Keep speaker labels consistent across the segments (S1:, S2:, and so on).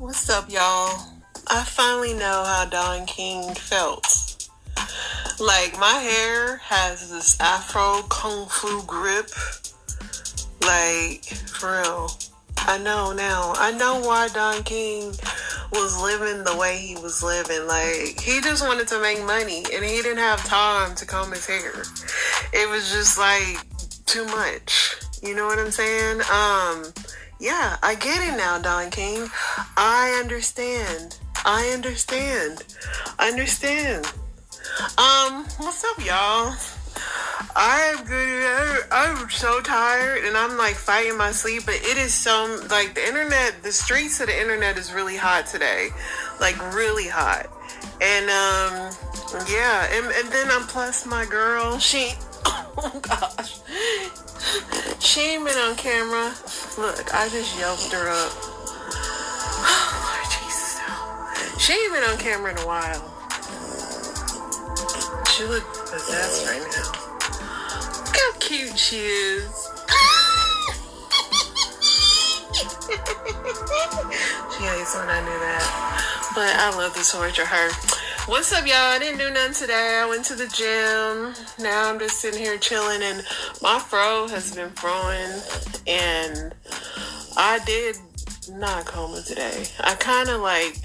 S1: What's up, y'all? I finally know how Don King felt. Like, my hair has this afro kung fu grip. Like, for real. I know now. I know why Don King was living the way he was living. Like, he just wanted to make money and he didn't have time to comb his hair. It was just like too much. You know what I'm saying? Um, yeah, I get it now, Don King. I understand. I understand. I understand. Um, what's up, y'all? I am good. I'm so tired and I'm like fighting my sleep, but it is so like the internet, the streets of the internet is really hot today. Like really hot. And um yeah, and, and then I'm plus my girl, she oh gosh. She ain't been on camera. Look, I just yelped her up. Oh, Lord Jesus. She ain't been on camera in a while. She look possessed right now. Look how cute she is. she hates when I knew that. But I love to torture her. What's up, y'all? I didn't do nothing today. I went to the gym. Now I'm just sitting here chilling, and my fro has been throwing. And I did not comb it today. I kind of like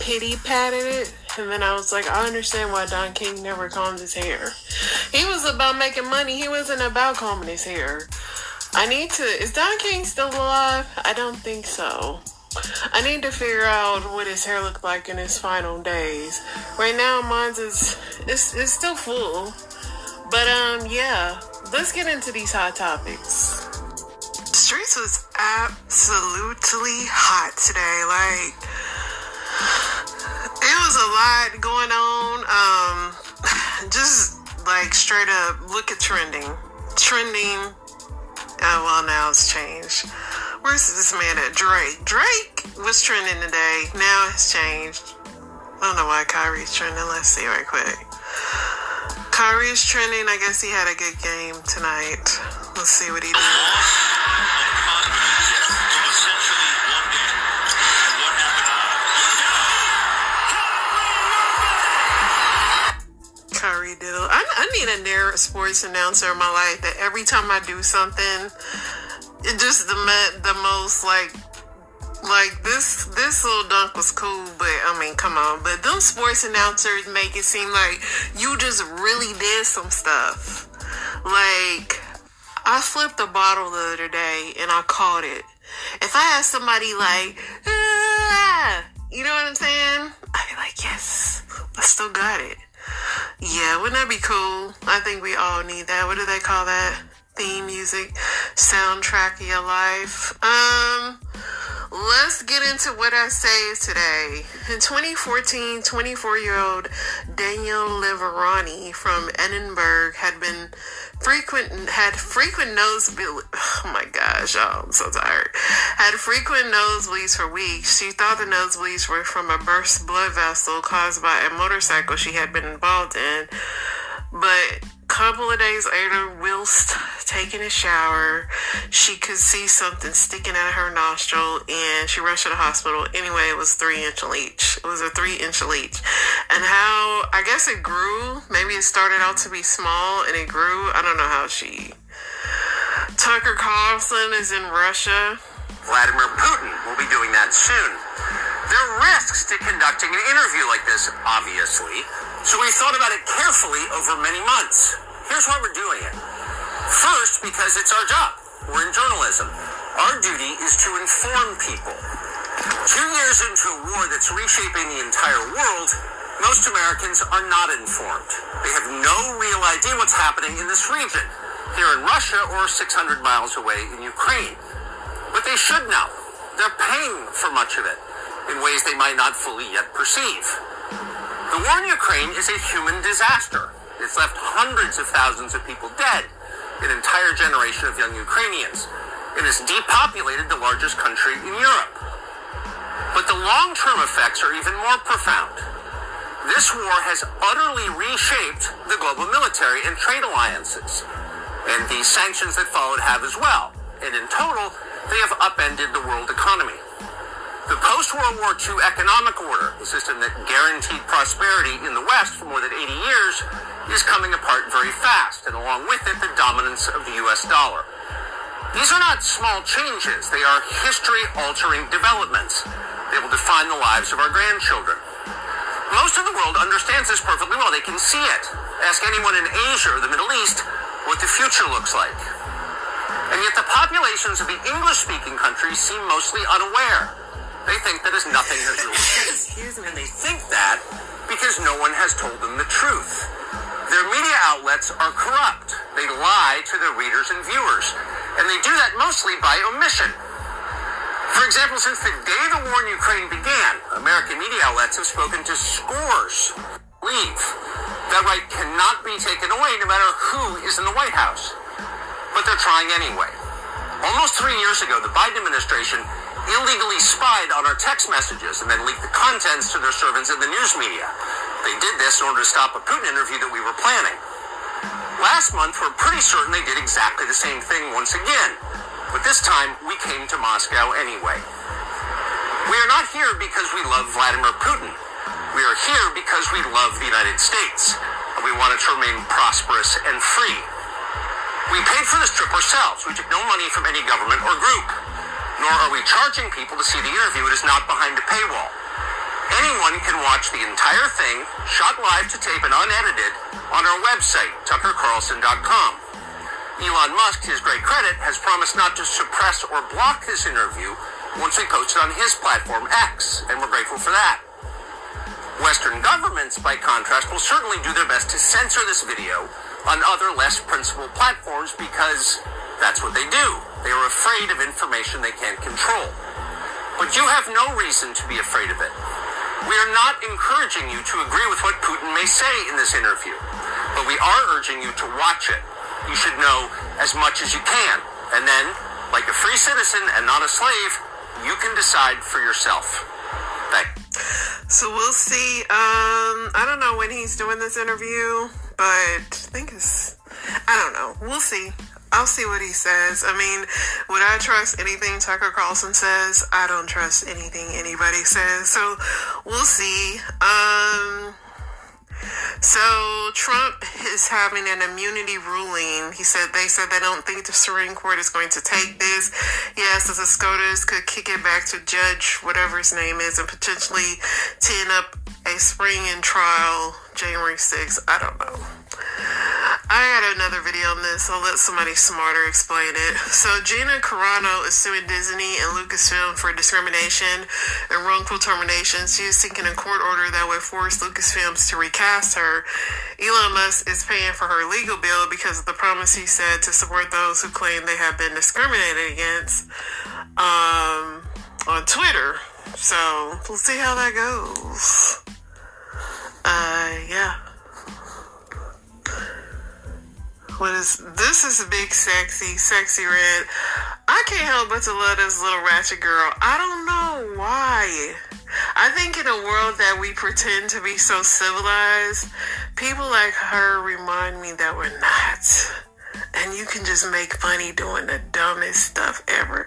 S1: pity patted it, and then I was like, I understand why Don King never combed his hair. He was about making money. He wasn't about combing his hair. I need to. Is Don King still alive? I don't think so. I need to figure out what his hair looked like in his final days. Right now, mine's is it's, it's still full, but um, yeah. Let's get into these hot topics. Streets was absolutely hot today. Like it was a lot going on. Um, just like straight up, look at trending. Trending. Oh well, now it's changed. Where's this man at? Drake. Drake was trending today. Now it's changed. I don't know why Kyrie's trending. Let's see right quick. Kyrie is trending. I guess he had a good game tonight. Let's see what he did. Kyrie Diddle. I, I need a narrow sports announcer in my life that every time I do something, it just the the most like like this this little dunk was cool, but I mean, come on. But them sports announcers make it seem like you just really did some stuff. Like I flipped a bottle the other day and I caught it. If I had somebody like, ah, you know what I'm saying? I'd be like, yes, I still got it. Yeah, wouldn't that be cool? I think we all need that. What do they call that? Theme music, soundtrack of your life. Um, let's get into what I say today. In 2014, 24 year old Daniel Liverani from Edinburgh had been frequent had frequent nosebleed. Oh my gosh, y'all, I'm so tired. Had frequent nosebleeds for weeks. She thought the nosebleeds were from a burst blood vessel caused by a motorcycle she had been involved in. But couple of days later, whilst taking a shower. She could see something sticking out of her nostril and she rushed to the hospital. Anyway, it was three inch leech. It was a three inch leech. And how, I guess it grew. Maybe it started out to be small and it grew. I don't know how she. Tucker Carlson is in Russia.
S2: Vladimir Putin will be doing that soon. There are risks to conducting an interview like this, obviously, so we thought about it carefully over many months. Here's why we're doing it. First, because it's our job. We're in journalism. Our duty is to inform people. Two years into a war that's reshaping the entire world, most Americans are not informed. They have no real idea what's happening in this region, here in Russia or 600 miles away in Ukraine. But they should know. They're paying for much of it in ways they might not fully yet perceive. The war in Ukraine is a human disaster. It's left hundreds of thousands of people dead, an entire generation of young Ukrainians, and has depopulated the largest country in Europe. But the long term effects are even more profound. This war has utterly reshaped the global military and trade alliances, and the sanctions that followed have as well. And in total, they have upended the world economy. The post World War II economic order, the system that guaranteed prosperity in the West for more than 80 years, is coming apart very fast, and along with it, the dominance of the US dollar. These are not small changes, they are history altering developments. They will define the lives of our grandchildren. Most of the world understands this perfectly well. They can see it. Ask anyone in Asia or the Middle East what the future looks like. And yet the populations of the English speaking countries seem mostly unaware. They think that as nothing has really changed. And they think that because no one has told them the truth. Their media outlets are corrupt. They lie to their readers and viewers. And they do that mostly by omission. For example, since the day the war in Ukraine began, American media outlets have spoken to scores. Leave. That right cannot be taken away no matter who is in the White House. But they're trying anyway. Almost three years ago, the Biden administration illegally spied on our text messages and then leaked the contents to their servants in the news media. They did this in order to stop a Putin interview that we were planning. Last month, we're pretty certain they did exactly the same thing once again. But this time, we came to Moscow anyway. We are not here because we love Vladimir Putin. We are here because we love the United States. And we want it to remain prosperous and free. We paid for this trip ourselves. We took no money from any government or group. Nor are we charging people to see the interview. It is not behind a paywall. Anyone can watch the entire thing, shot live to tape and unedited, on our website, tuckercarlson.com. Elon Musk, to his great credit, has promised not to suppress or block this interview once we post it on his platform, X, and we're grateful for that. Western governments, by contrast, will certainly do their best to censor this video on other less principled platforms because that's what they do. They are afraid of information they can't control. But you have no reason to be afraid of it. We are not encouraging you to agree with what Putin may say in this interview, but we are urging you to watch it. You should know as much as you can. And then, like a free citizen and not a slave, you can decide for yourself. Thanks.
S1: So we'll see. Um, I don't know when he's doing this interview, but I think it's. I don't know. We'll see. I'll see what he says. I mean, would I trust anything Tucker Carlson says? I don't trust anything anybody says. So we'll see. Um. So Trump is having an immunity ruling. He said they said they don't think the Supreme Court is going to take this. Yes, the SCOTUS could kick it back to Judge whatever his name is and potentially ten up a spring in trial January 6th. I don't know. I got another video on this. I'll let somebody smarter explain it. So Gina Carano is suing Disney and Lucasfilm for discrimination and wrongful termination. She is seeking a court order that would force Lucasfilms to recast her. Elon Musk is paying for her legal bill because of the promise he said to support those who claim they have been discriminated against um, on Twitter. So we'll see how that goes. Uh, yeah. This? Is big, sexy, Sexyy Red. I can't help but to love this little ratchet girl. I don't know why. I think in a world that we pretend to be so civilized, people like her remind me that we're not. and you can just make money doing the dumbest stuff ever.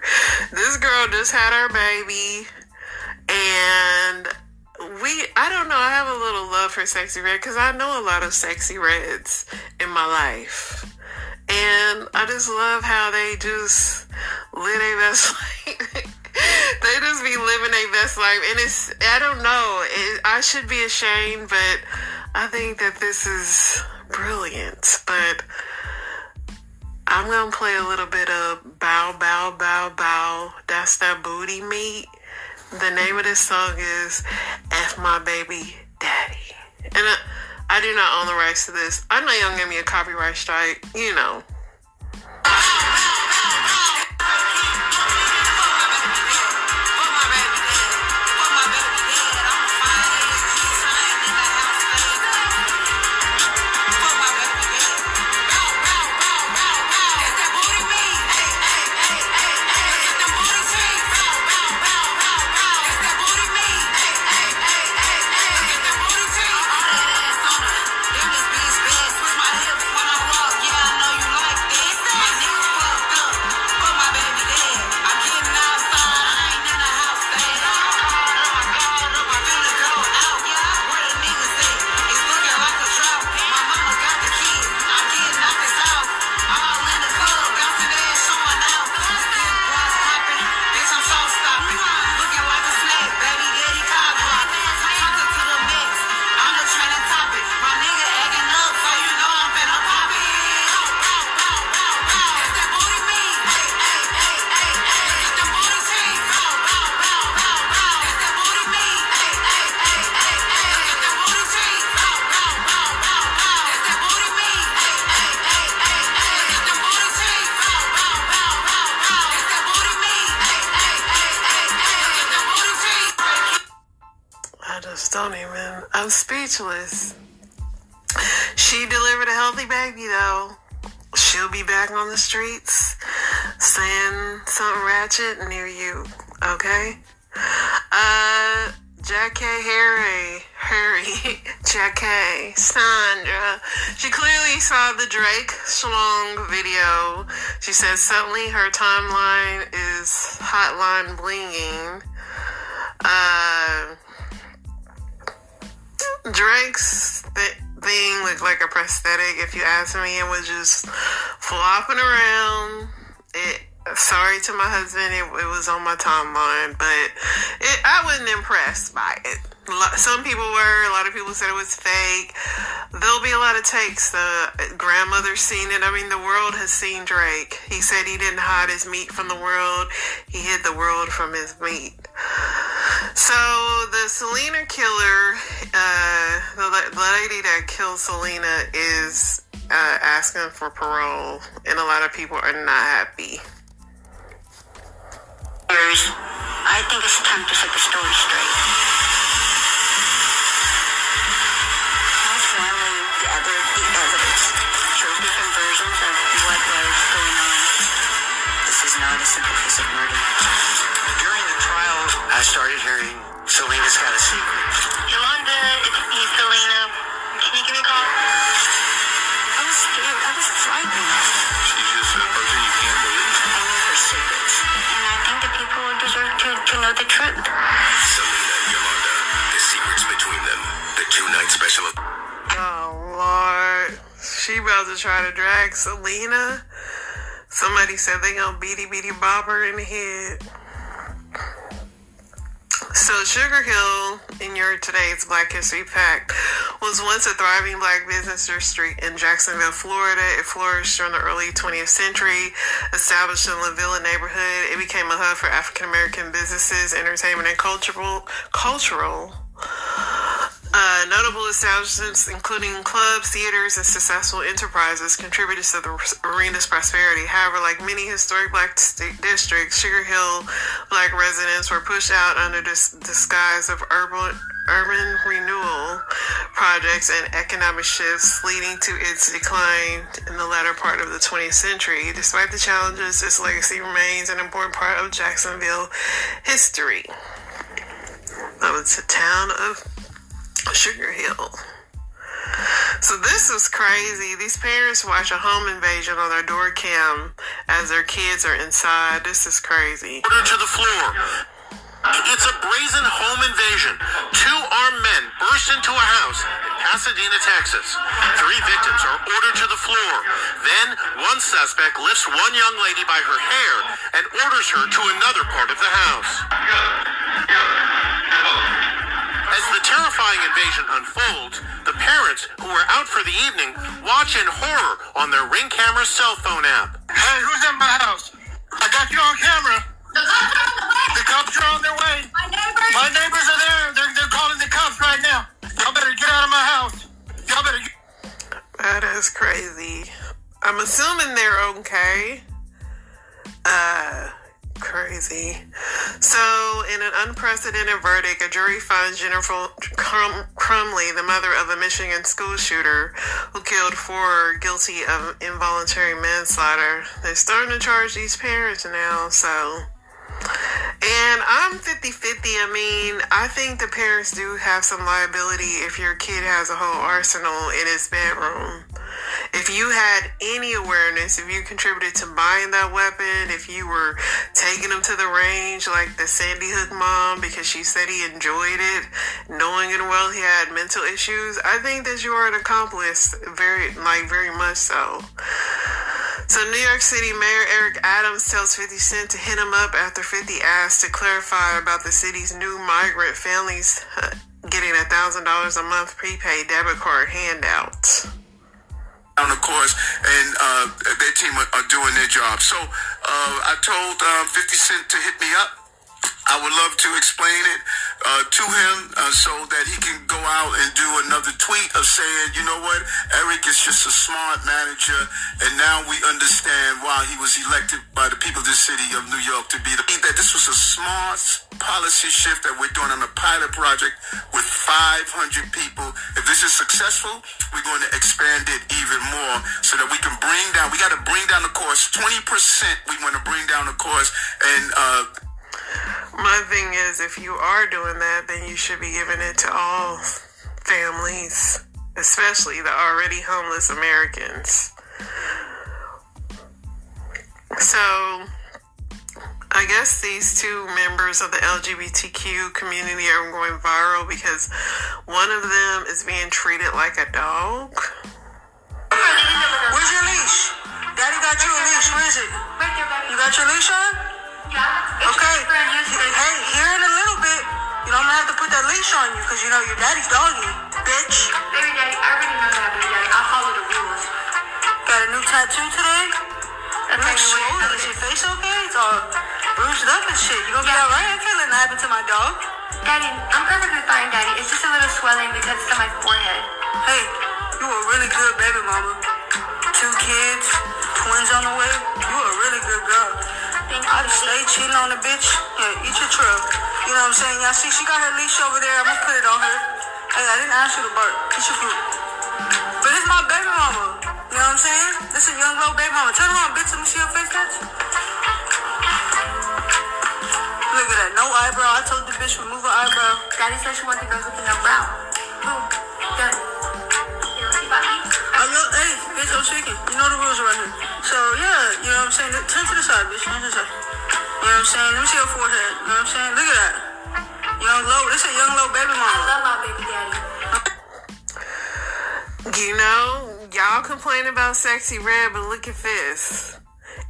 S1: This girl just had her baby, and we I don't know. I have a little love for Sexyy Red because I know a lot of Sexyy Reds in my life, and I just love how they just live their best life. they just be living their best life, and it's I don't know. It, I should be ashamed, but I think that this is brilliant. But I'm gonna play a little bit of Bow Bow Bow Bow. That's that booty meat. The name of this song is F My Baby Daddy. And I, I do not own the rights to this. I know y'all give me a copyright strike, you know. Sandra. She clearly saw the Drake Schlong video. She says suddenly her timeline is hotline blinging. Uh, Drake's th- thing looked like a prosthetic. If you ask me, it was just flopping around. It. Sorry to my husband, it, it was on my timeline, but it, I wasn't impressed by it. Some people were. A lot of people said it was fake. There'll be a lot of takes. The grandmother's seen it. I mean, the world has seen Drake. He said he didn't hide his meat from the world. He hid the world from his meat. So the Selena killer, uh, the, the lady that killed Selena is uh, asking for parole, and a lot of people are not happy.
S3: I think it's time to set the story straight. This a simple piece of murder.
S2: During the trial, I started hearing Selena's got a secret.
S3: Yolanda, it's me, Selena. Can you give me a call? I was scared. I was frightened.
S2: She's just a person you can't believe.
S3: I knew her secrets. And I think the people deserve to, to know the truth.
S2: Selena and Yolanda, the secrets between them. The two-night special.
S1: Oh Lord, she about to try to drag Selena. Somebody said they gonna beady beady bop her in the head. So Sugar Hill in your today's Black History Pack was once a thriving black business district in Jacksonville, Florida. It flourished during the early 20th century. Established in LaVilla neighborhood, it became a hub for African American businesses, entertainment, and cultural cultural uh, notable establishments, including clubs, theaters, and successful enterprises, contributed to the arena's prosperity. However, like many historic black st- districts, Sugar Hill black residents were pushed out under this disguise of urban urban renewal projects and economic shifts, leading to its decline in the latter part of the 20th century. Despite the challenges, its legacy remains an important part of Jacksonville history. Well, it's a town of Sugar Hill. So this is crazy. These parents watch a home invasion on their door cam as their kids are inside. This is crazy.
S4: Order to the floor. It's a brazen home invasion. Two armed men burst into a house in Pasadena, Texas. Three victims are ordered to the floor. Then one suspect lifts one young lady by her hair and orders her to another part of the house. As the terrifying invasion unfolds, the parents, who are out for the evening, watch in horror on their Ring Camera cell phone app.
S5: Hey, who's in my house? I got you on camera. The cops are on their way.
S6: My neighbors.
S5: My neighbors are there. They're, they're calling the cops right now. Y'all better get out of my house. Y'all better get...
S1: That is crazy. I'm assuming they're okay. Uh, crazy. So, in an unprecedented verdict, a jury finds Jennifer Crum- Crumbley, the mother of a Michigan school shooter who killed four, guilty of involuntary manslaughter. They're starting to charge these parents now, so. And I'm 50 50. I mean, I think the parents do have some liability if your kid has a whole arsenal in his bedroom. If you had any awareness, if you contributed to buying that weapon, if you were taking him to the range like the Sandy Hook mom because she said he enjoyed it, knowing it well he had mental issues, I think that you are an accomplice, very, like, very much so. So, New York City Mayor Eric Adams tells 50 Cent to hit him up after 50 asked to clarify about the city's new migrant families getting $1,000 a month prepaid debit card handout.
S5: Down the course, and uh, their team are, are doing their job. So uh, I told uh, 50 Cent to hit me up. I would love to explain it uh, to him uh, so that he can go out and do another tweet of saying, you know what, Eric is just a smart manager, and now we understand why he was elected by the people of the city of New York to be the that this was a smart policy shift that we're doing on a pilot project with 500 people. If this is successful, we're going to expand it even more so that we can bring down. We got to bring down the cost 20%. We want to bring down the cost and. Uh,
S1: My thing is, if you are doing that, then you should be giving it to all families, especially the already homeless Americans. So, I guess these two members of the LGBTQ community are going viral because one of them is being treated like a dog.
S5: Where's your leash? Daddy got you a leash. Where is it? You got your leash on?
S6: Yeah. It's
S5: Okay.
S6: just brand new today.
S5: Hey, here in a little bit, you know, I'm gonna have to put that leash on you because you know your daddy's doggy, bitch.
S6: Baby daddy, I already know that, baby daddy. I'll follow the rules.
S5: Got a new tattoo today?
S6: That's
S5: You look
S6: like the way it
S5: swollen.
S6: is.
S5: Your face okay? It's all bruised up and shit. You gonna be
S6: Yeah.
S5: alright? I can't let that happen to my dog.
S6: Daddy, I'm perfectly fine, daddy. It's just a little swelling because it's on my forehead.
S5: Hey, you a really good baby mama. Two kids, on the bitch. Yeah, eat your trail. You know what I'm saying? Y'all see, she got her leash over there. I'm gonna put it on her. Hey, I didn't ask you to bark. Eat your food. But it's my baby mama. You know what I'm saying? This is young little baby mama. Turn around, bitch. Let me see your face, touch. Look at that. No eyebrow. I told the bitch remove her eyebrow.
S6: Daddy said she wants the girls with no brow. Boom. Done.
S5: Oh, yo, hey, bitch, I'm. You know the rules around here. So, yeah, you know what I'm saying? Turn to the side, bitch. Turn to the side. You know what I'm saying? Let me see your forehead. You know what I'm saying? Look at that. Young low. This is a young low baby
S6: I love my baby daddy.
S1: You know, y'all complain about Sexyy Red, but look at this.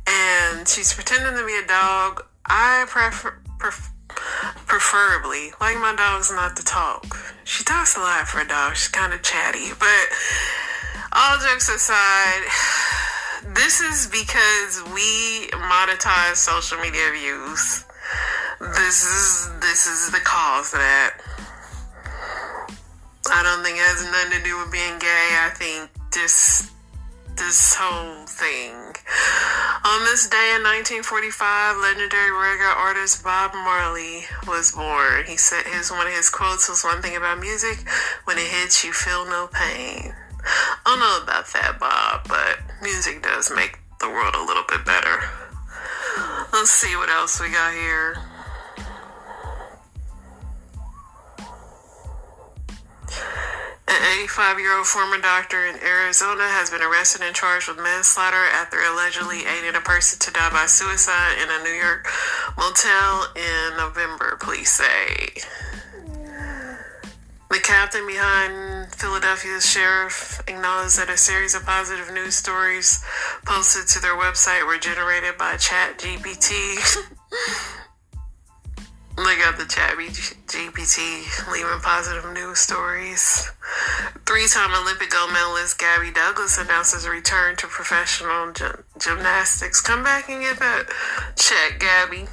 S1: And she's pretending to be a dog. I prefer, pref- preferably like my dog's not to talk. She talks a lot for a dog. She's kind of chatty, but all jokes aside, this is because we monetize social media views. This is this is the cause of that. I don't think it has nothing to do with being gay. I think this this whole thing. On this day in 1945, legendary reggae artist Bob Marley was born. He said his one of his quotes was one thing about music: when it hits, you feel no pain. I don't know about that, Bob, but music does make the world a little bit better. Let's see what else we got here. An 85 year old former doctor in Arizona has been arrested and charged with manslaughter after allegedly aiding a person to die by suicide in a New York motel in November, police say. The captain behind Philadelphia's sheriff acknowledged that a series of positive news stories posted to their website were generated by ChatGPT. They got the ChatGPT, leaving positive news stories. Three time Olympic gold medalist Gabby Douglas announces a return to professional gy- gymnastics. Come back and get that check, Gabby.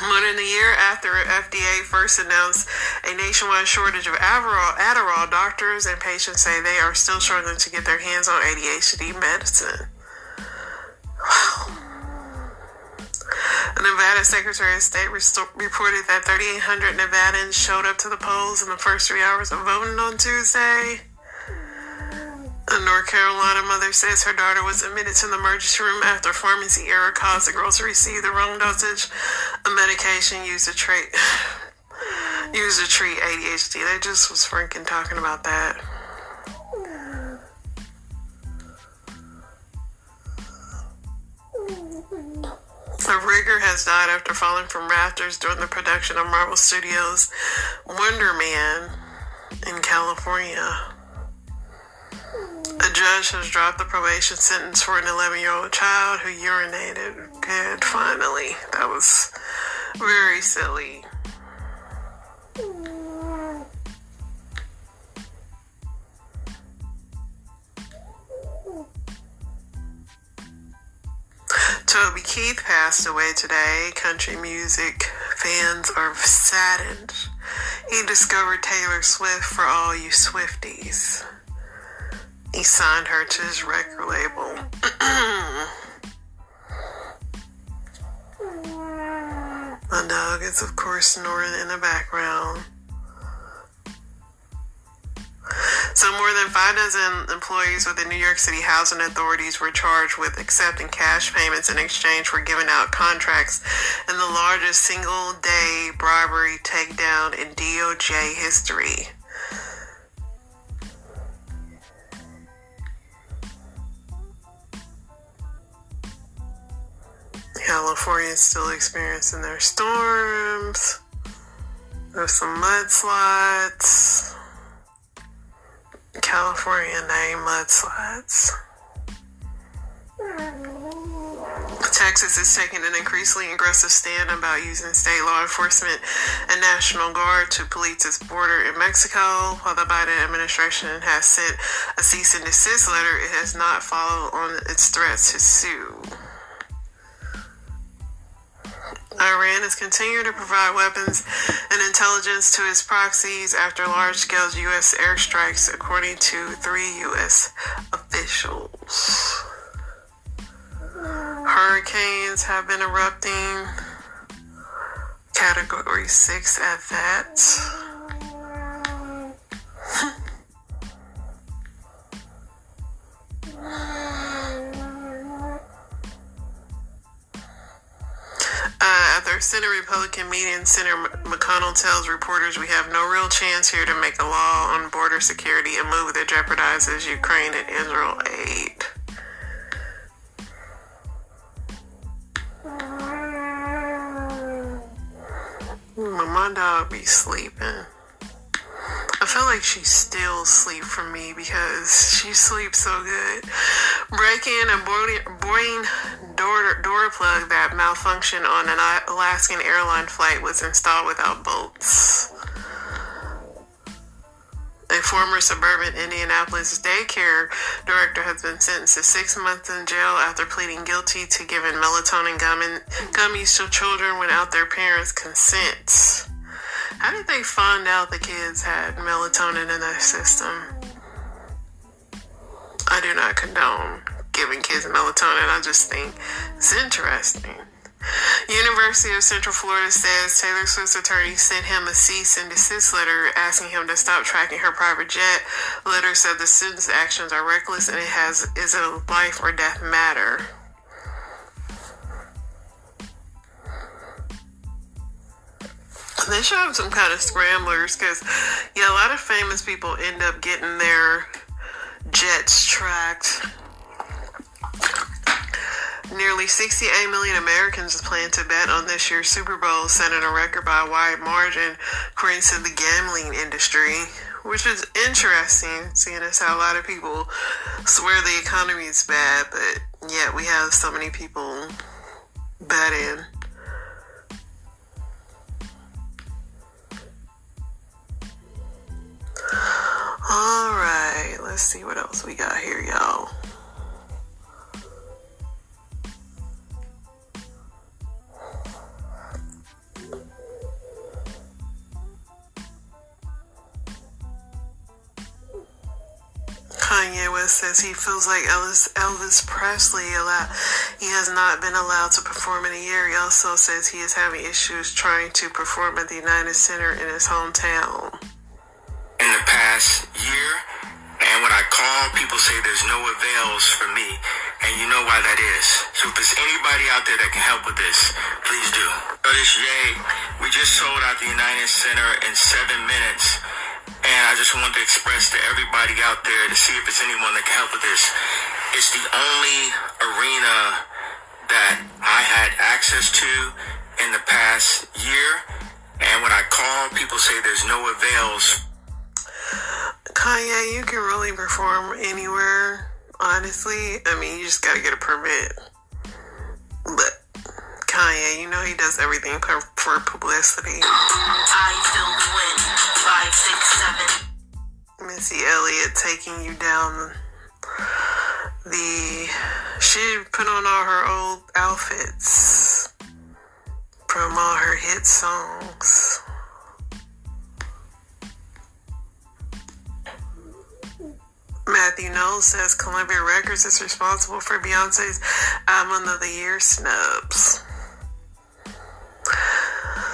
S1: More than a year after FDA first announced a nationwide shortage of Adderall, Adderall, doctors and patients say they are still struggling to get their hands on ADHD medicine. Wow. Nevada Secretary of State reported that 3,800 Nevadans showed up to the polls in the first three hours of voting on Tuesday. A North Carolina mother says her daughter was admitted to the emergency room after pharmacy error caused the girl to receive the wrong dosage of medication used to treat used to treat ADHD. They just was freaking talking about that. A rigger has died after falling from rafters during the production of Marvel Studios' Wonder Man in California. A judge has dropped the probation sentence for an 11 year old child who urinated. Good, finally. That was very silly. Toby Keith passed away today. Country music fans are saddened. He discovered Taylor Swift for all you Swifties. He signed her to his record label. My dog is, of course, snoring in the background. So, more than five dozen employees with the New York City housing authorities were charged with accepting cash payments in exchange for giving out contracts in the largest single day bribery takedown in DOJ history. California still experiencing their storms. There's some mudslides. California name mudslides. Texas is taking an increasingly aggressive stand about using state law enforcement and National Guard to police its border in Mexico. While the Biden administration has sent a cease and desist letter, it has not followed on its threats to sue. Iran is continuing to provide weapons and intelligence to its proxies after large scale U.S. airstrikes, according to three U.S. officials. Hurricanes have been erupting, category 6 at that. Uh, at their Senate Republican meeting, Senator McConnell tells reporters we have no real chance here to make a law on border security, a move that jeopardizes Ukraine and Israel aid. My dog be sleeping. I feel like she still sleep from me because she sleeps so good. Breaking a Boeing door, door plug that malfunctioned on an Alaskan airline flight was installed without bolts. A former suburban Indianapolis daycare director has been sentenced to six months in jail after pleading guilty to giving melatonin gummies to children without their parents' consent. How did they find out the kids had melatonin in their system? I do not condone giving kids melatonin. I just think it's interesting. University of Central Florida says Taylor Swift's attorney sent him a cease and desist letter asking him to stop tracking her private jet. Letter said the student's actions are reckless and it has is a life or death matter. They should have some kind of scramblers because, yeah, a lot of famous people end up getting their jets tracked. Nearly 68 million Americans plan to bet on this year's Super Bowl, setting a record by a wide margin, according to the gambling industry, which is interesting, seeing as how a lot of people swear the economy is bad, but yet we have so many people betting. All right, let's see what else we got here, y'all. Kanye West says he feels like Elvis, Elvis Presley allowed, he has not been allowed to perform in a year. He also says he is having issues trying to perform at the United Center in his hometown.
S7: In the past year, and when I call, people say there's no avails for me, and you know why that is. So if there's anybody out there that can help with this, please do. This Jay, we just sold out the United Center in seven minutes. And I just want to express to everybody out there to see if there's anyone that can help with this. It's the only arena that I had access to in the past year. And when I call, people say there's no avails.
S1: Kanye, you can really perform anywhere, honestly. I mean, you just gotta get a permit. But Kanye, you know he does everything for, for publicity. Missy Elliott taking you down the. She put on all her old outfits from all her hit songs. Matthew Knowles says Columbia Records is responsible for Beyonce's Album of the Year snubs.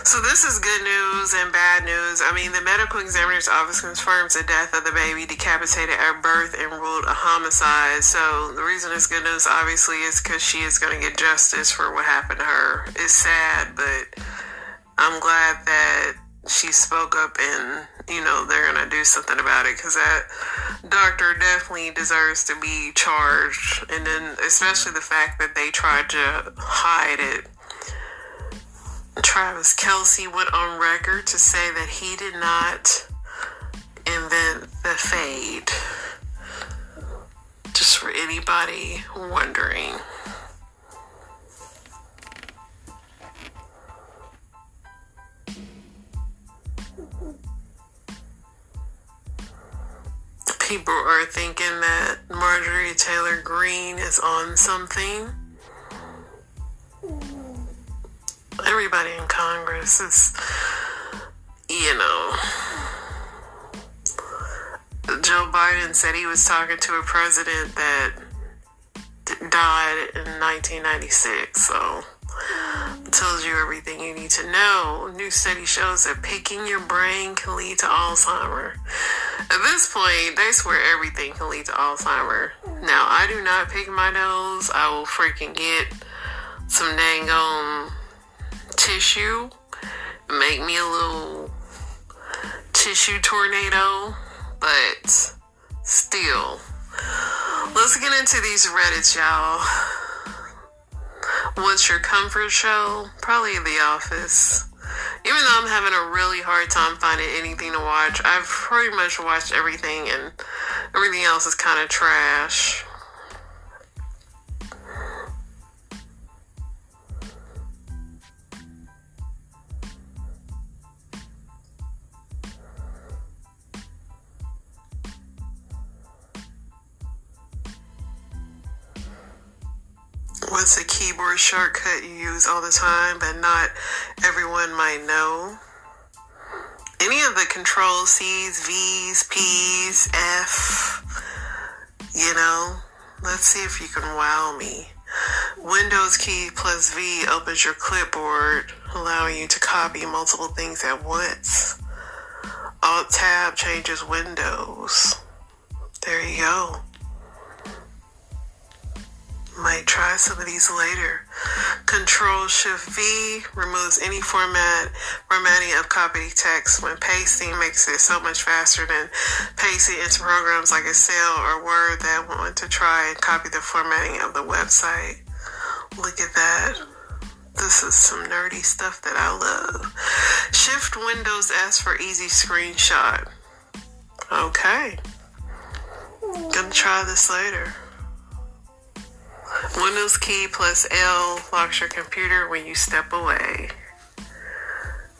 S1: So this is good news and bad news. I mean, the medical examiner's office confirms the death of the baby decapitated at birth and ruled a homicide. So the reason it's good news, obviously, is because she is going to get justice for what happened to her. It's sad, but I'm glad that she spoke up and you know they're gonna do something about it because that doctor definitely deserves to be charged and then especially the fact that they tried to hide it travis Kelce went on record to say that he did not invent the fade just for anybody wondering people are thinking that Marjorie Taylor Greene is on something. Everybody in Congress is, you know. Joe Biden said he was talking to a president that died in 1996, so tells you everything you need to know. New study shows that picking your brain can lead to Alzheimer. At this point, they swear everything can lead to Alzheimer. Now, I do not pick my nose. I will freaking get some dang on tissue, make me a little tissue tornado, but still. Let's get into these Reddits, y'all. What's your comfort show? Probably The Office. Even though I'm having a really hard time finding anything to watch, I've pretty much watched everything, and everything else is kind of trash. What's a keyboard shortcut you use all the time, but not everyone might know? Any of the control C's, V's, P's, F, you know? Let's see if you can wow me. Windows key plus V opens your clipboard, allowing you to copy multiple things at once. Alt tab changes windows. There you go. Might try some of these later. Control Shift V removes any format formatting of copy text when pasting makes it so much faster than pasting into programs like Excel or Word that want to try and copy the formatting of the website. Look at that. This is some nerdy stuff that I love. Shift Windows S for easy screenshot. Okay. Gonna try this later. Windows key plus L locks your computer when you step away.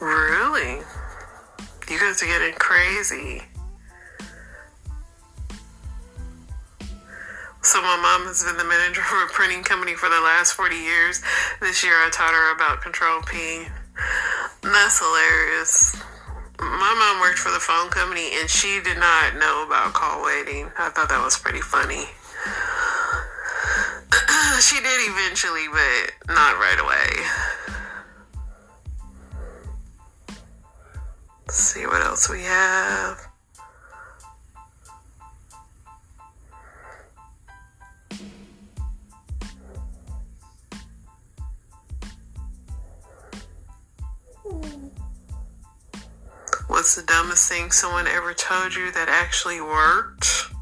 S1: Really? You guys are getting crazy. So my mom has been the manager of a printing company for the last 40 years. This year I taught her about Control P. That's hilarious. My mom worked for the phone company and she did not know about call waiting. I thought that was pretty funny. she did eventually, but not right away. Let's see what else we have. What's the dumbest thing someone ever told you that actually worked?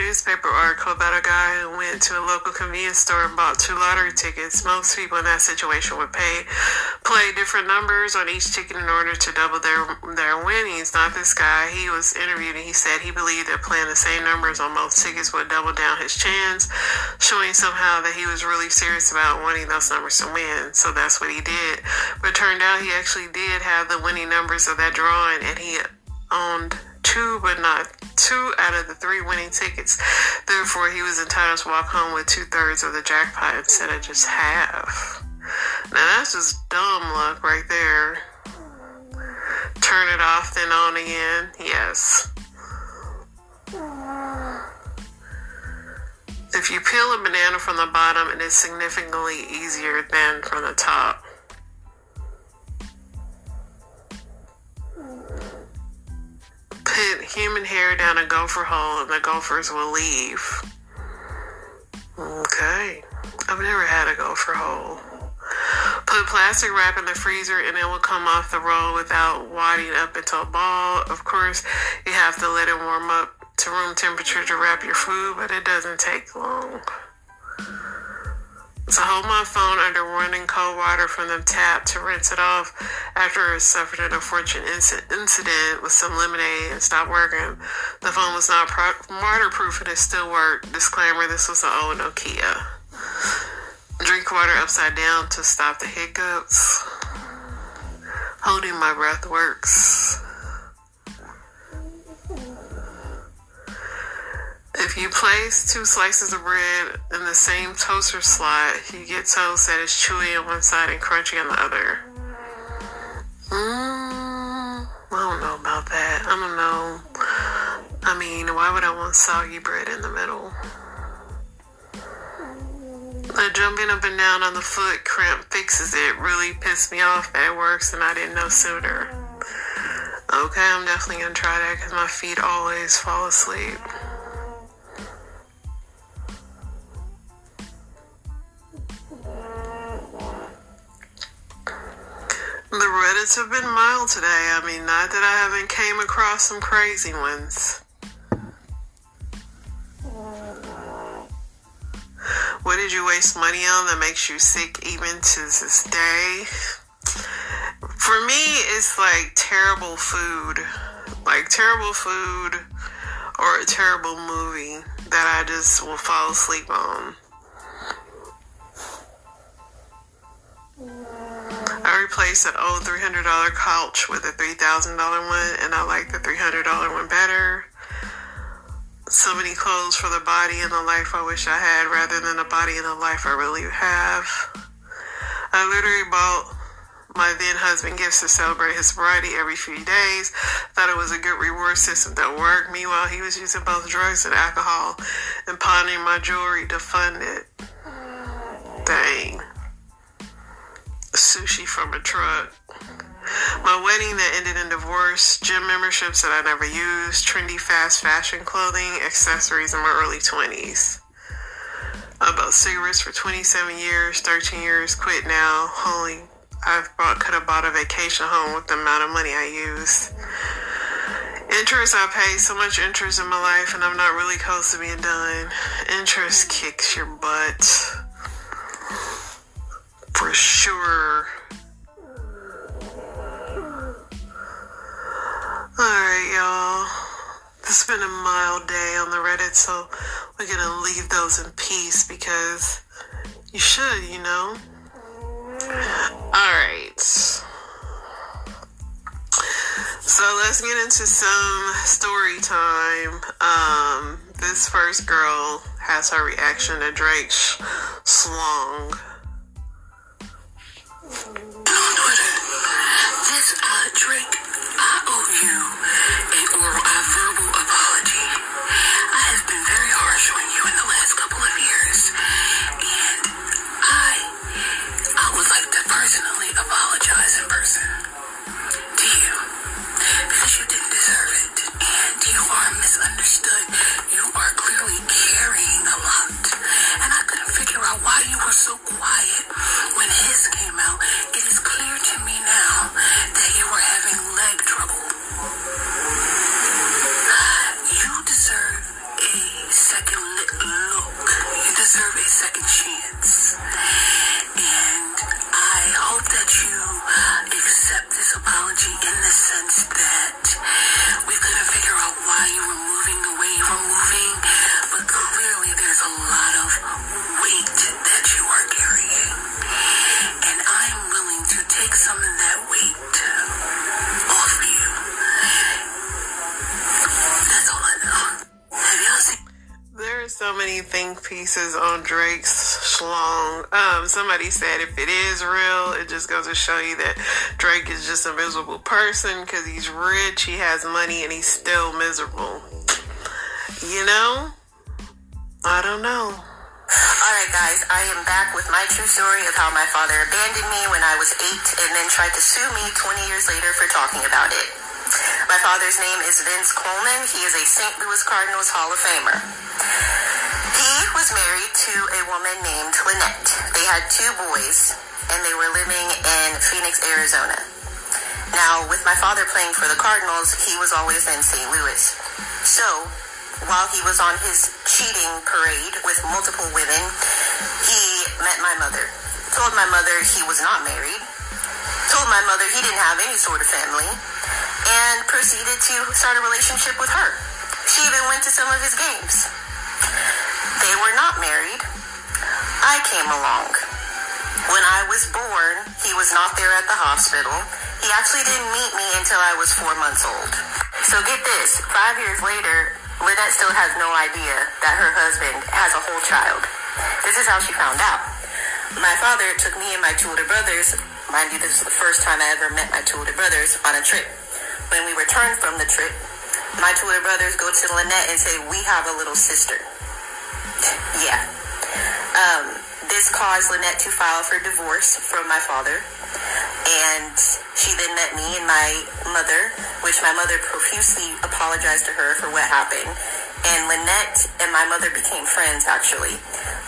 S1: Newspaper article about a guy who went to a local convenience store and bought two lottery tickets. Most people in that situation would pay play different numbers on each ticket in order to double their their winnings. Not this guy. He was interviewed and he said he believed that playing the same numbers on both tickets would double down his chance, showing somehow that he was really serious about wanting those numbers to win. So that's what he did. But turned out he actually did have the winning numbers of that drawing and he owned two, but not two out of the three winning tickets. Therefore, he was entitled to walk home with two thirds of the jackpot instead of just half. Now, that's just dumb luck right there. Turn it off, then on again. Yes. If you peel a banana from the bottom, it is significantly easier than from the top. Put human hair down a gopher hole and the gophers will leave. Okay. I've never had a gopher hole. Put plastic wrap in the freezer and it will come off the roll without wadding up into a ball. Of course, you have to let it warm up to room temperature to wrap your food, but it doesn't take long. So hold my phone under running cold water from the tap to rinse it off after it suffered an unfortunate incident with some lemonade and stopped working. The phone was not pro- waterproof and it still worked. Disclaimer, this was an old Nokia. Drink water upside down to stop the hiccups. Holding my breath works. If you place two slices of bread in the same toaster slot, you get toast that is chewy on one side and crunchy on the other. Mm, I don't know about that. I don't know. I mean, why would I want soggy bread in the middle? The jumping up and down on the foot cramp fixes it. Really pissed me off that it works and I didn't know sooner. Okay, I'm definitely gonna try that because my feet always fall asleep. The Reddits have been mild today. I mean, not that I haven't came across some crazy ones. What did you waste money on that makes you sick even to this day? For me, it's like terrible food. Like terrible food or a terrible movie that I just will fall asleep on. I replaced an old $300 couch with a $3,000 one, and I like the $300 one better. So many clothes for the body and the life I wish I had rather than the body and the life I really have. I literally bought my then husband gifts to celebrate his sobriety every few days. Thought it was a good reward system that worked. Meanwhile, he was using both drugs and alcohol and pawning my jewelry to fund it. Dang sushi from a truck. My wedding that ended in divorce, gym memberships that I never used, trendy fast fashion clothing, accessories in my early 20s. I bought cigarettes for 27 years, 13 years, quit now. Holy, I bought, could have bought a vacation home with the amount of money I used. Interest, I pay so much interest in my life, and I'm not really close to being done. Interest kicks your butt. For sure. Alright, y'all. Has been a mild day on the Reddit, so we're gonna leave those in peace because you should, you know. Alright. So let's get into some story time. Um, this first girl has her reaction to Drake's slong.
S3: This, uh, Drake, I owe you a oral, a verbal apology. I have been very harsh on you in the last couple of years, and I, I would like to personally apologize in person to you because you didn't deserve it, and you are misunderstood. You were so quiet when his came out. It is clear to me now that you were having leg trouble. You deserve a second look. You deserve a second chance.
S1: Pieces on Drake's schlong. Um, somebody said if it is real, it just goes to show you that Drake is just a miserable person because he's rich, he has money, and he's still miserable. You know? I don't know.
S3: Alright, guys, I am back with my true story of how my father abandoned me when I was eight and then tried to sue me 20 years later for talking about it. My father's name is Vince Coleman. He is a St. Louis Cardinals Hall of Famer. Married to a woman named Lynette. They had two boys, and they were living in Phoenix, Arizona. Now, with my father playing for the Cardinals, he was always in St. Louis. So, while he was on his cheating parade with multiple women, he met my mother. Told my mother he was not married. Told my mother he didn't have any sort of family. And proceeded to start a relationship with her. She even went to some of his games. They were not married. I came along. When I was born, he was not there at the hospital. He actually didn't meet me until I was four months old. So get this, five years later, Lynette still has no idea that her husband has a whole child. This is how she found out. My father took me and my two older brothers, mind you, this is the first time I ever met my two older brothers, on a trip. When we returned from the trip, my two older brothers go to Lynette and say, We have a little sister. Yeah. Um, this caused Lynette to file for divorce from my father. And she then met me and my mother, which my mother profusely apologized to her for what happened. And Lynette and my mother became friends, actually.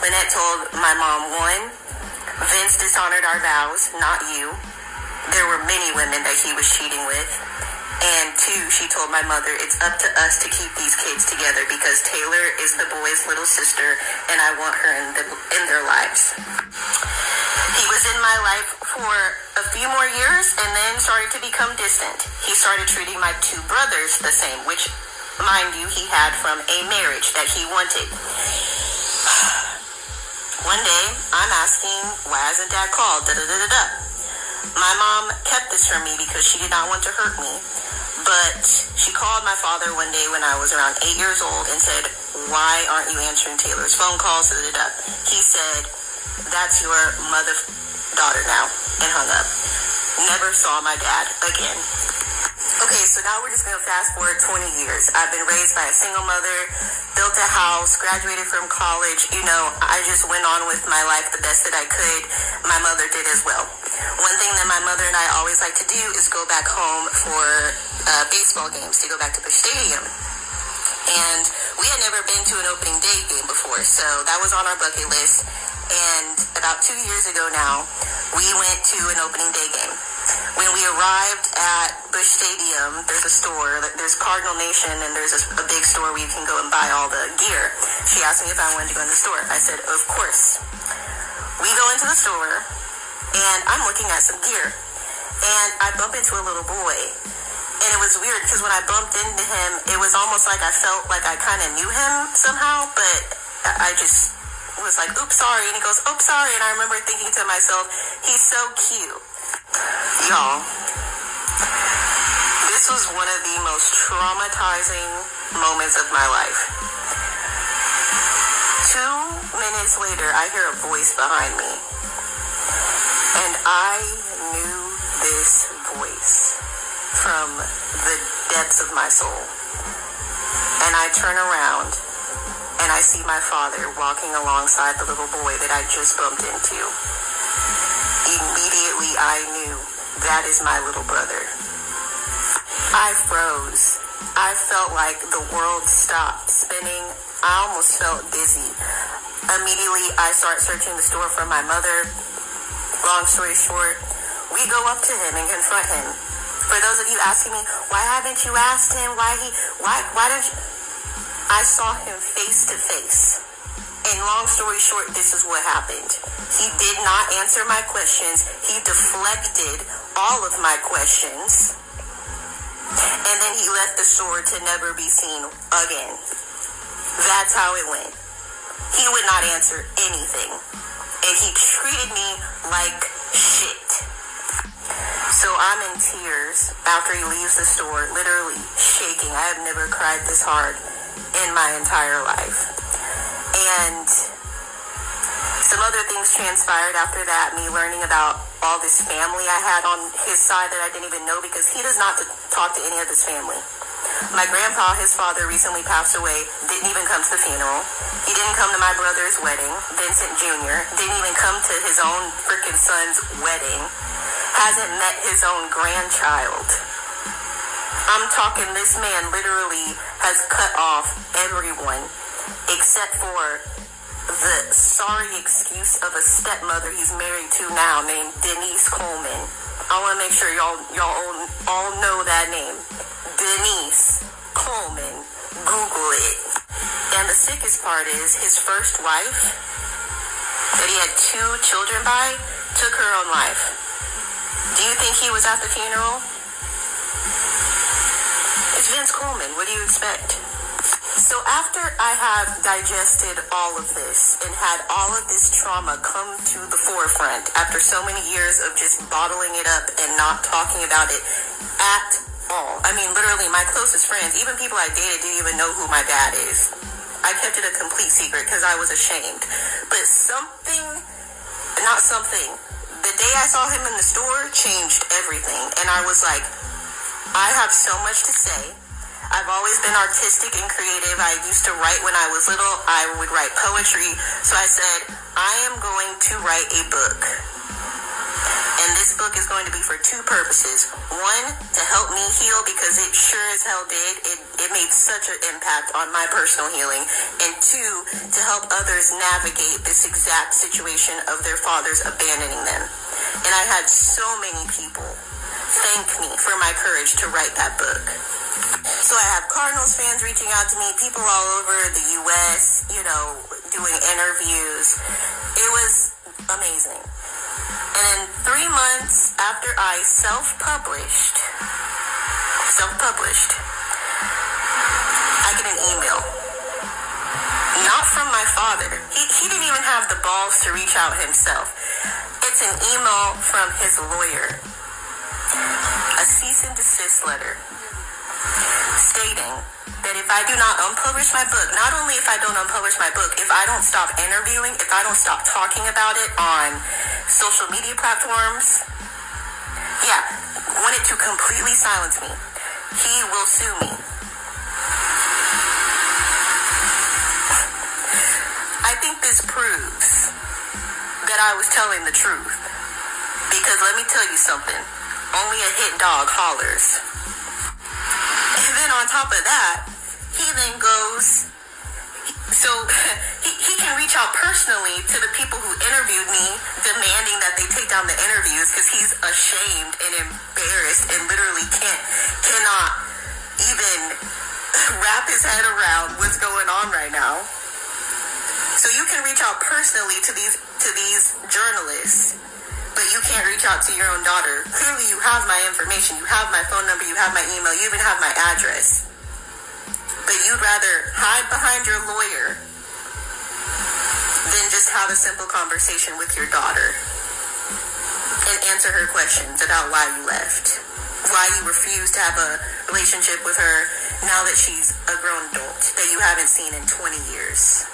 S3: Lynette told my mom, one, Vince dishonored our vows, not you. There were many women that he was cheating with. And two, she told my mother, it's up to us to keep these kids together because Taylor is the boy's little sister and I want her in, the, in their lives. He was in my life for a few more years and then started to become distant. He started treating my two brothers the same, which, mind you, he had from a marriage that he wanted. One day, I'm asking, why hasn't dad called? Da da da da da. My mom kept this from me because she did not want to hurt me. But she called my father one day when I was around eight years old and said, Why aren't you answering Taylor's phone calls? He said, That's your mother daughter now, and hung up. Never saw my dad again. Okay, so now we're just gonna fast forward 20 years. I've been raised by a single mother, built a house, graduated from college. You know, I just went on with my life the best that I could. My mother did as well. One thing that my mother and I always like to do is go back home for uh, baseball games, to go back to the stadium. And we had never been to an opening day game before, so that was on our bucket list. And about two years ago now, we went to an opening day game. When we arrived at Busch Stadium, there's a store, there's Cardinal Nation, and there's a, a big store where you can go and buy all the gear. She asked me if I wanted to go in the store. I said, of course. We go into the store, and I'm looking at some gear. And I bump into a little boy. And it was weird because when I bumped into him, it was almost like I felt like I kind of knew him somehow, but I just was like, oops, sorry. And he goes, oops, sorry. And I remember thinking to myself, he's so cute. Y'all, this was one of the most traumatizing moments of my life. Two minutes later, I hear a voice behind me. And I knew this voice from the depths of my soul. And I turn around and I see my father walking alongside the little boy that I just bumped into. Immediately, I knew that is my little brother. I froze. I felt like the world stopped spinning. I almost felt dizzy. Immediately, I start searching the store for my mother. Long story short, we go up to him and confront him. For those of you asking me, why haven't you asked him? Why he? Why? Why don't you? I saw him face to face. And long story short, this is what happened. He did not answer my questions. He deflected all of my questions. And then he left the store to never be seen again. That's how it went. He would not answer anything. And he treated me like shit. So I'm in tears after he leaves the store, literally shaking. I have never cried this hard in my entire life. And some other things transpired after that, me learning about all this family I had on his side that I didn't even know because he does not talk to any of his family. My grandpa, his father, recently passed away, didn't even come to the funeral. He didn't come to my brother's wedding, Vincent Jr., didn't even come to his own freaking son's wedding, hasn't met his own grandchild. I'm talking, this man literally has cut off everyone except for the sorry excuse of a stepmother he's married to now named Denise Coleman. I want to make sure y'all y'all all, all know that name. Denise Coleman. Google it. And the sickest part is his first wife that he had two children by took her own life. Do you think he was at the funeral? It's Vince Coleman. What do you expect? So after I have digested all of this and had all of this trauma come to the forefront after so many years of just bottling it up and not talking about it at all. I mean, literally, my closest friends, even people I dated, didn't even know who my dad is. I kept it a complete secret because I was ashamed. But something, not something, the day I saw him in the store changed everything. And I was like, I have so much to say. I've always been artistic and creative. I used to write when I was little. I would write poetry. So I said, I am going to write a book. And this book is going to be for two purposes. One, to help me heal because it sure as hell did. It, it made such an impact on my personal healing. And two, to help others navigate this exact situation of their fathers abandoning them. And I had so many people thank me for my courage to write that book. So I have Cardinals fans reaching out to me, people all over the U.S., you know, doing interviews. It was amazing. And three months after I self-published, self-published, I get an email. Not from my father. He, he didn't even have the balls to reach out himself. It's an email from his lawyer. A cease and desist letter stating that if I do not unpublish my book, not only if I don't unpublish my book, if I don't stop interviewing, if I don't stop talking about it on social media platforms, yeah, wanted to completely silence me. he will sue me. I think this proves that I was telling the truth. Because let me tell you something. Only a hit dog hollers. On top of that, he then goes so he, he can reach out personally to the people who interviewed me, demanding that they take down the interviews because he's ashamed and embarrassed and literally can't cannot even wrap his head around what's going on right now. So you can reach out personally to these to these journalists, but you can't reach out to your own daughter. Clearly, you have my information, you have my phone number, you have my email, you even have my address. But you'd rather hide behind your lawyer than just have a simple conversation with your daughter and answer her questions about why you left, why you refused to have a relationship with her now that she's a grown adult that you haven't seen in 20 years.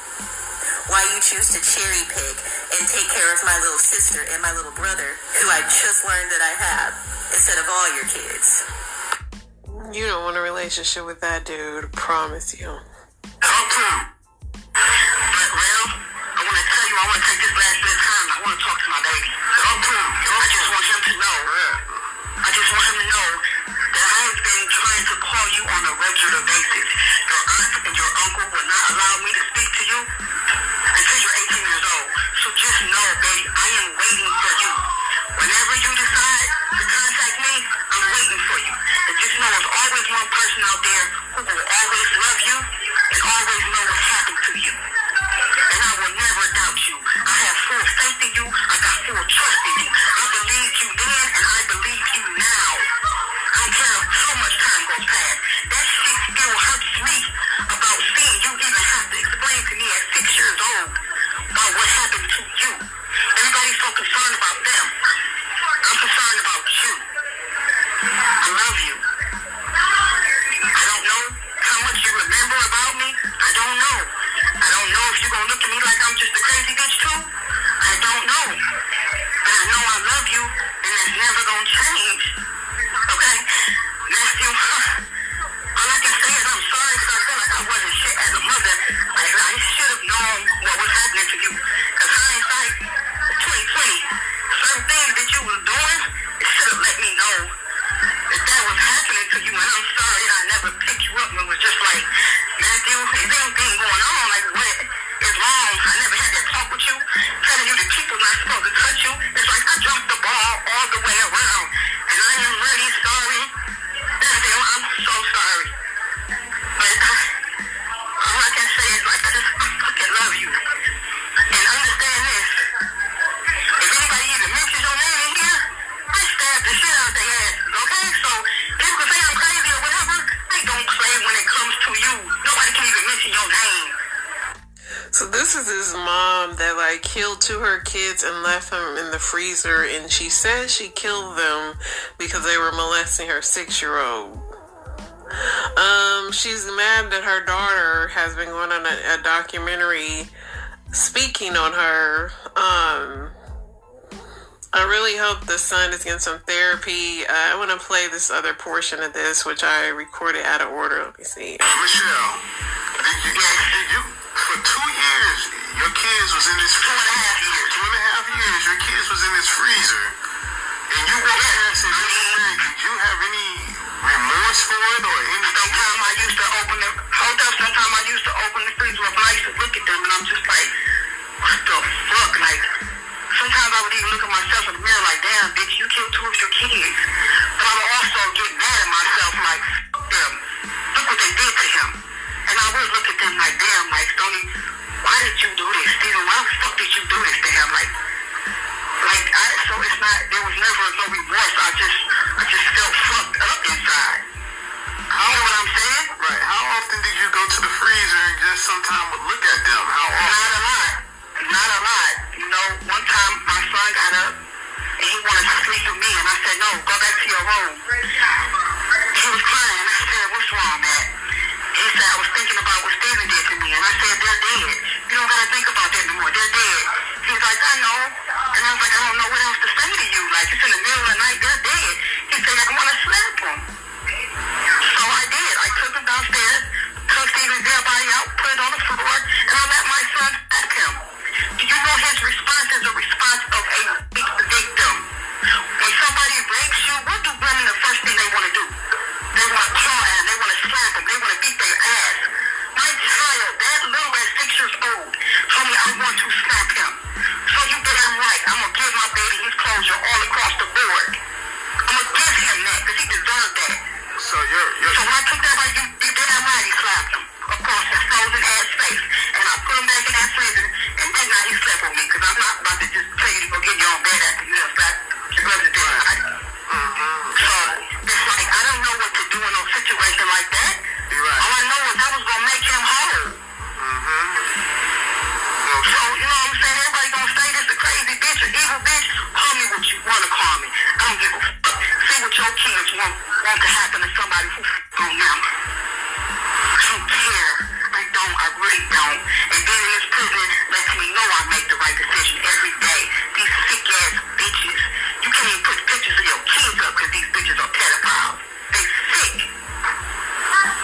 S3: Why you choose to cherry pick and take care of my little sister and my little brother, who I just learned that I have, instead of all your kids.
S1: You don't want a relationship with that dude, promise you.
S8: Talk to him. But, well, I want to tell you, I want to take this last bit of time. I want to talk to my baby. Talk to. I just want him to know. I just want him to know I have been trying to call you on a regular basis. Your aunt and your uncle will not allow me to speak to you until you're 18 years old. So just know, baby, I am waiting for you. Whenever you decide to contact me, I'm waiting for you. And just know there's always one person out there who will always love you and always know what happened to you. And I will never doubt you. I have full faith in you. I got full trust in you. I believed you then and I believe you now. About what happened to you. Everybody's so concerned about them. I'm concerned about you. I love you. I don't know how much you remember about me. I don't know. I don't know if you're gonna look at me like I'm just a crazy bitch too. I don't know. But I know I love you, and that's never gonna change. Okay? Matthew, all I can say is I'm sorry because I feel like I wasn't shit as a mother. I should have known what was happening to you. Because hindsight, 2020, certain things that you was doing, it should have let me know that that was happening to you. And I'm sorry that I never picked you up and was just like, Matthew, is anything going on? Like, what is wrong? I never had that talk with you, telling you that people not supposed to touch you. It's like I dropped the ball all the way around. And I am really sorry. Matthew, I'm so sorry. The shit out their asses, okay? So, can say I'm crazy or whatever, they don't play when it comes to you. Nobody can even mention your name.
S1: So this is his mom that like killed two of her kids and left them in the freezer, and she says she killed them because they were molesting her six-year-old. Um, she's mad that her daughter has been going on a, a documentary speaking on her. Um, I really hope the son is getting some therapy. Uh, I want to play this other portion of this, which I recorded out of order. Let me see.
S8: Michelle, did you, did you, for two years, your kids was in this two and a half years. Two and a half years, your kids was in this freezer, and you walked past it. Did you have any remorse for it or any? Sometimes I used to open the hold up. Sometimes I used to open the freezer up and I used to look at them, and I'm just like, what the fuck, like. Sometimes I would even look at myself in the mirror like, damn, bitch, you killed two of your kids. But I would also get mad at myself like, fuck them. Look what they did to him. And I would look at them like, damn, like, Stoni, why did you do this? Stephen, why the fuck did you do this to him? Like, like, I, so it's not, there was never no remorse. I just, I just felt fucked up inside. You know what I'm saying? Right. How often did you go to the freezer and just sometime would look at them? How often? Not a lot. Not a lot. You know, one time my son got up and he wanted to sleep with me, and I said, no, go back to your room. He was crying. I said, what's wrong, Matt? He said, I was thinking about what Stephen did to me, and I said, they're dead. You don't gotta think about that anymore. They're dead. He was like, I know. And I was like, I don't know what else to say to you. Like, it's in the middle of the night. They're dead. He said, I want to slap him. So I did. I took him downstairs, took Stephen's dead body out, put it on the floor, and I let my son ask him. Do you know his response is a response of a victim? When somebody rapes you, what do women the first thing they want to do? They want to claw at him, they want to slap him, they want to beat their ass. My child, that little at six years old, told me I want to slap him. So you bet I'm right. I'm to give my baby his closure all across the board. I'm to give him that because he deserved that.
S9: So you're, you're
S8: So when I took that right, you, you bet I'm right he slapped him across his frozen ass face. And I put him back in that prison, and that night he slept with me because I'm not about to just tell you to go get your own bed after you done slapped your brother dead body. Mm-hmm. So it's like I don't know what to do in a situation like that.
S9: You're right.
S8: All I know is that was gonna make him whole. So you know what I'm saying? Everybody gonna say this a crazy bitch, an evil bitch. Call me what you wanna call me. I don't give a fuck. See what your kids want want to happen to somebody who on them. I don't care. I don't. I really don't. And being in this prison lets me know I make the right decision every day. These sick ass bitches. You can't even put pictures of your kids up because these bitches are pedophiles. They sick.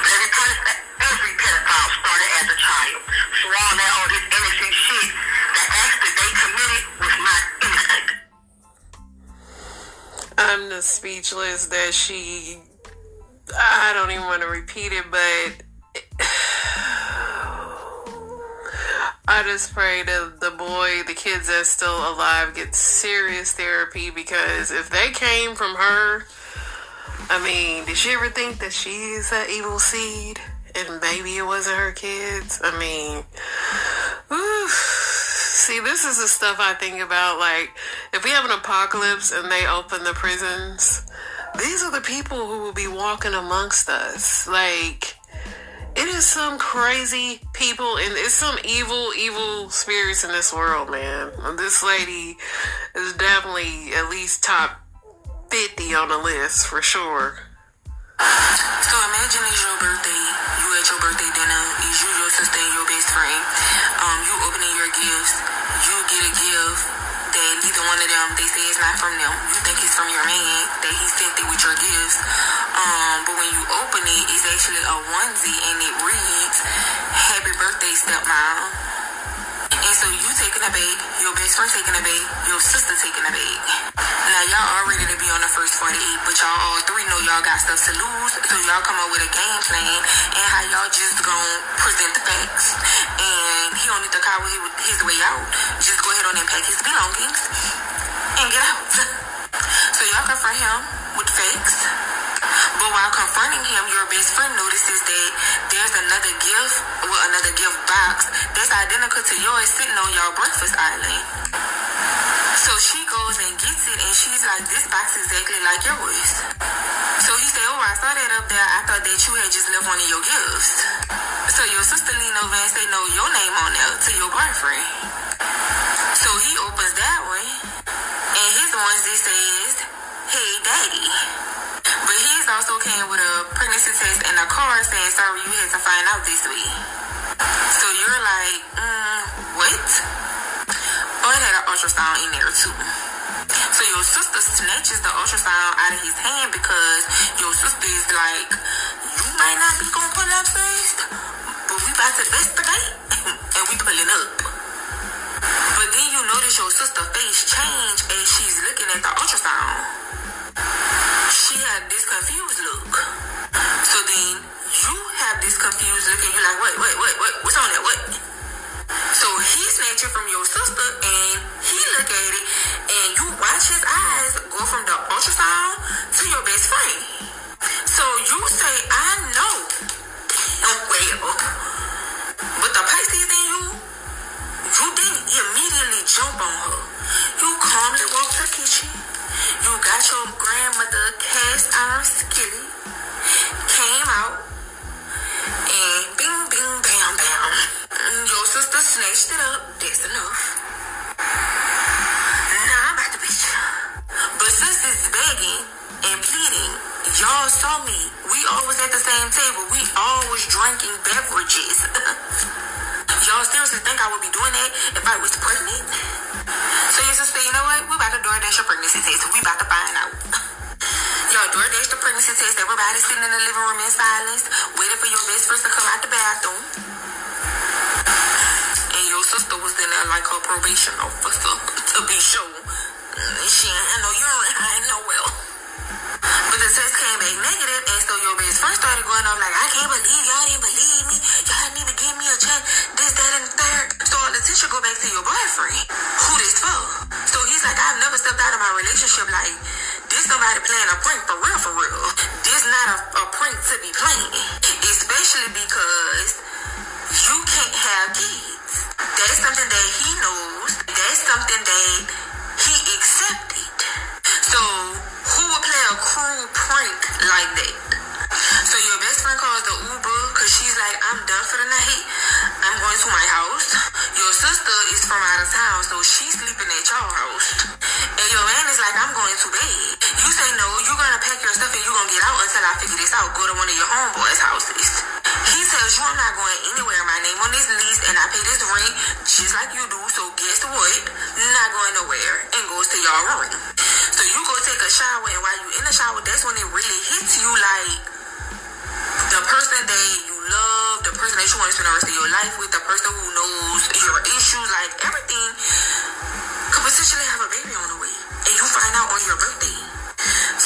S8: Every every pedophile started as a child. So all that, all this innocent shit, the that they committed was not innocent.
S1: I'm just speechless that she. I don't even want to repeat it, but. I just pray that the boy, the kids that's still alive, get serious therapy because if they came from her, I mean, did she ever think that she's an evil seed and maybe it wasn't her kids? I mean, oof. see, this is the stuff I think about. Like, if we have an apocalypse and they open the prisons, these are the people who will be walking amongst us. Like, it is some crazy people and it's some evil, evil spirits in this world, man. This lady is definitely at least top 50 on the list for sure.
S10: So imagine it's your birthday. You at your birthday dinner. It's you, your sister, and your best friend. Um, you opening your gifts. You get a gift that neither one of them they say it's not from them. You think it's from your man that he sent it with your gifts. Um, but when you open it, it's actually a onesie and it reads "Happy Birthday, stepmom." And so you taking a bait, your best friend taking a bait, your sister taking a bait. Now y'all all ready to be on the first 48, but y'all all three know y'all got stuff to lose. So y'all come up with a game plan and how y'all just gonna present the facts. And he don't need to his way out. Just go ahead on and pack his belongings and get out. So y'all confront him with facts. But while confronting him, your best friend notices that there's another gift, well, another gift box that's identical to yours sitting on your breakfast island. So she goes and gets it, and she's like, "This box is exactly like yours." So he said, "Oh, I saw that up there. I thought that you had just left one of your gifts." So your sister lean over and say, "No, your name on there to your boyfriend." Saying, sorry, you had to find out this week. So you're like, mm, what? Oh, it had an ultrasound in there too. So your sister snatches the ultrasound out of his hand because your sister is like, you might not be gonna pull up first, but we about to investigate and we pulling up. But then you notice your sister face change and she's looking at the ultrasound she had this confused look. Confused look and you're like, wait, wait, wait, wait, what's on that? What? So he snatched it from your sister and he look at it and you watch his eyes go from the ultrasound to your best friend. So you say, I know. Well, but the Pisces in you, you didn't immediately jump on her. You calmly walked to the kitchen. You got your grandmother cast iron skillet, came out, snatched it up. That's enough. Now I'm about to beat you. But sis is begging and pleading. Y'all saw me. We always at the same table. We always drinking beverages. Y'all seriously think I would be doing that if I was pregnant? So your sister, you know what? We about to DoorDash your pregnancy test. We about to find out. Y'all DoorDash the pregnancy test. Everybody sitting in the living room in silence, waiting for your best friends to come out the bathroom. Your sister was in there like her probation officer to be sure. She ain't no urine, I ain't no well. But the test came back negative, and so your best friend started going off like, I can't believe y'all didn't believe me. Y'all didn't even give me a check. This, that, and the third. So the attention go back to your boyfriend. Who this for? So he's like, I've never stepped out of my relationship like this somebody playing a prank for real, for real. This not a, a prank to be playing. Especially because you can't have kids. That's something that he knows. That's something that he accepted. So who would play a cruel prank like that? So your best friend calls the Uber because she's like, I'm done for the night. I'm going to my house. Your sister is from out of town, so she's sleeping at your house. And your man is like, I'm going to bed. You say no, you're gonna pack your stuff and you're gonna get out until I figure this out. Go to one of your homeboys' houses. He tells you I'm not going anywhere. My name on this lease and I pay this rent just like you do. So guess what? Not going nowhere and goes to your room. So you go take a shower and while you're in the shower, that's when it really hits you like the person that you love, the person that you want to spend the rest of your life with, the person who knows your issues, like everything could potentially have a baby on the way. And you find out on your birthday.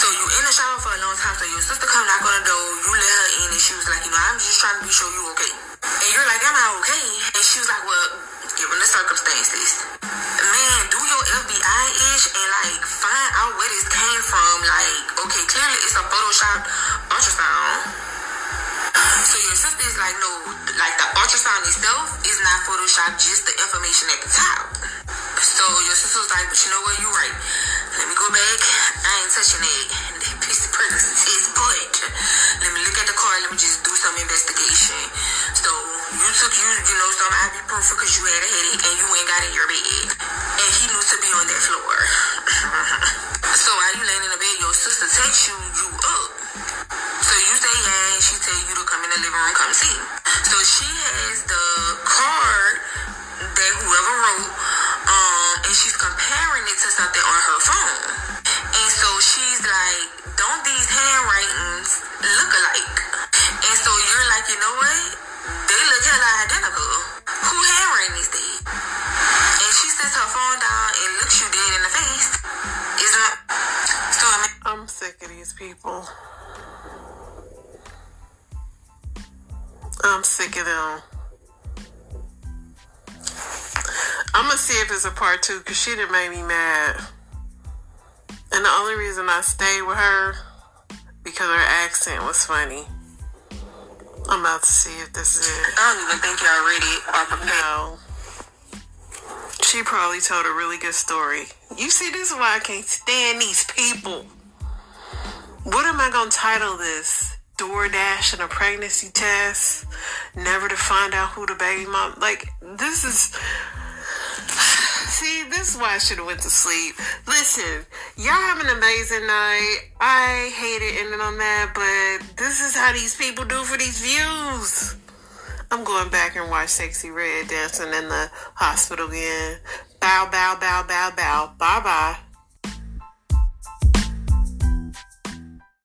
S10: So you in the shower for a long time. So your sister come knock on the door, you let her in, and she was like, you know, I'm just trying to be sure you okay. And you're like, am I okay? And she was like, well, given the circumstances, man, do your FBI ish and like find out where this came from. Like, okay, clearly it's a Photoshop ultrasound. So your sister is like, no, like the ultrasound itself is not Photoshop, just the information at the top. So your sister was like, but you know what, you're right. Let because you had a headache and you ain't got in your bed.
S1: I'm them. I'm gonna see if it's a part two because she done made me mad. And the only reason I stayed with her because her accent was funny. I'm about to see if this is it.
S10: I don't even think y'all ready or prepared.
S1: No. She probably told a really good story. You see, this is why I can't stand these people. What am I gonna title this? DoorDash and a pregnancy test? Never to find out who the baby mom. Like this is. See, this is why I should have went to sleep. Listen, y'all have an amazing night. I hate it ending on that, but this is how these people do for these views. I'm going back and watch Sexyy Red dancing in the hospital again. Bow, bow, bow, bow, bow. Bye bye.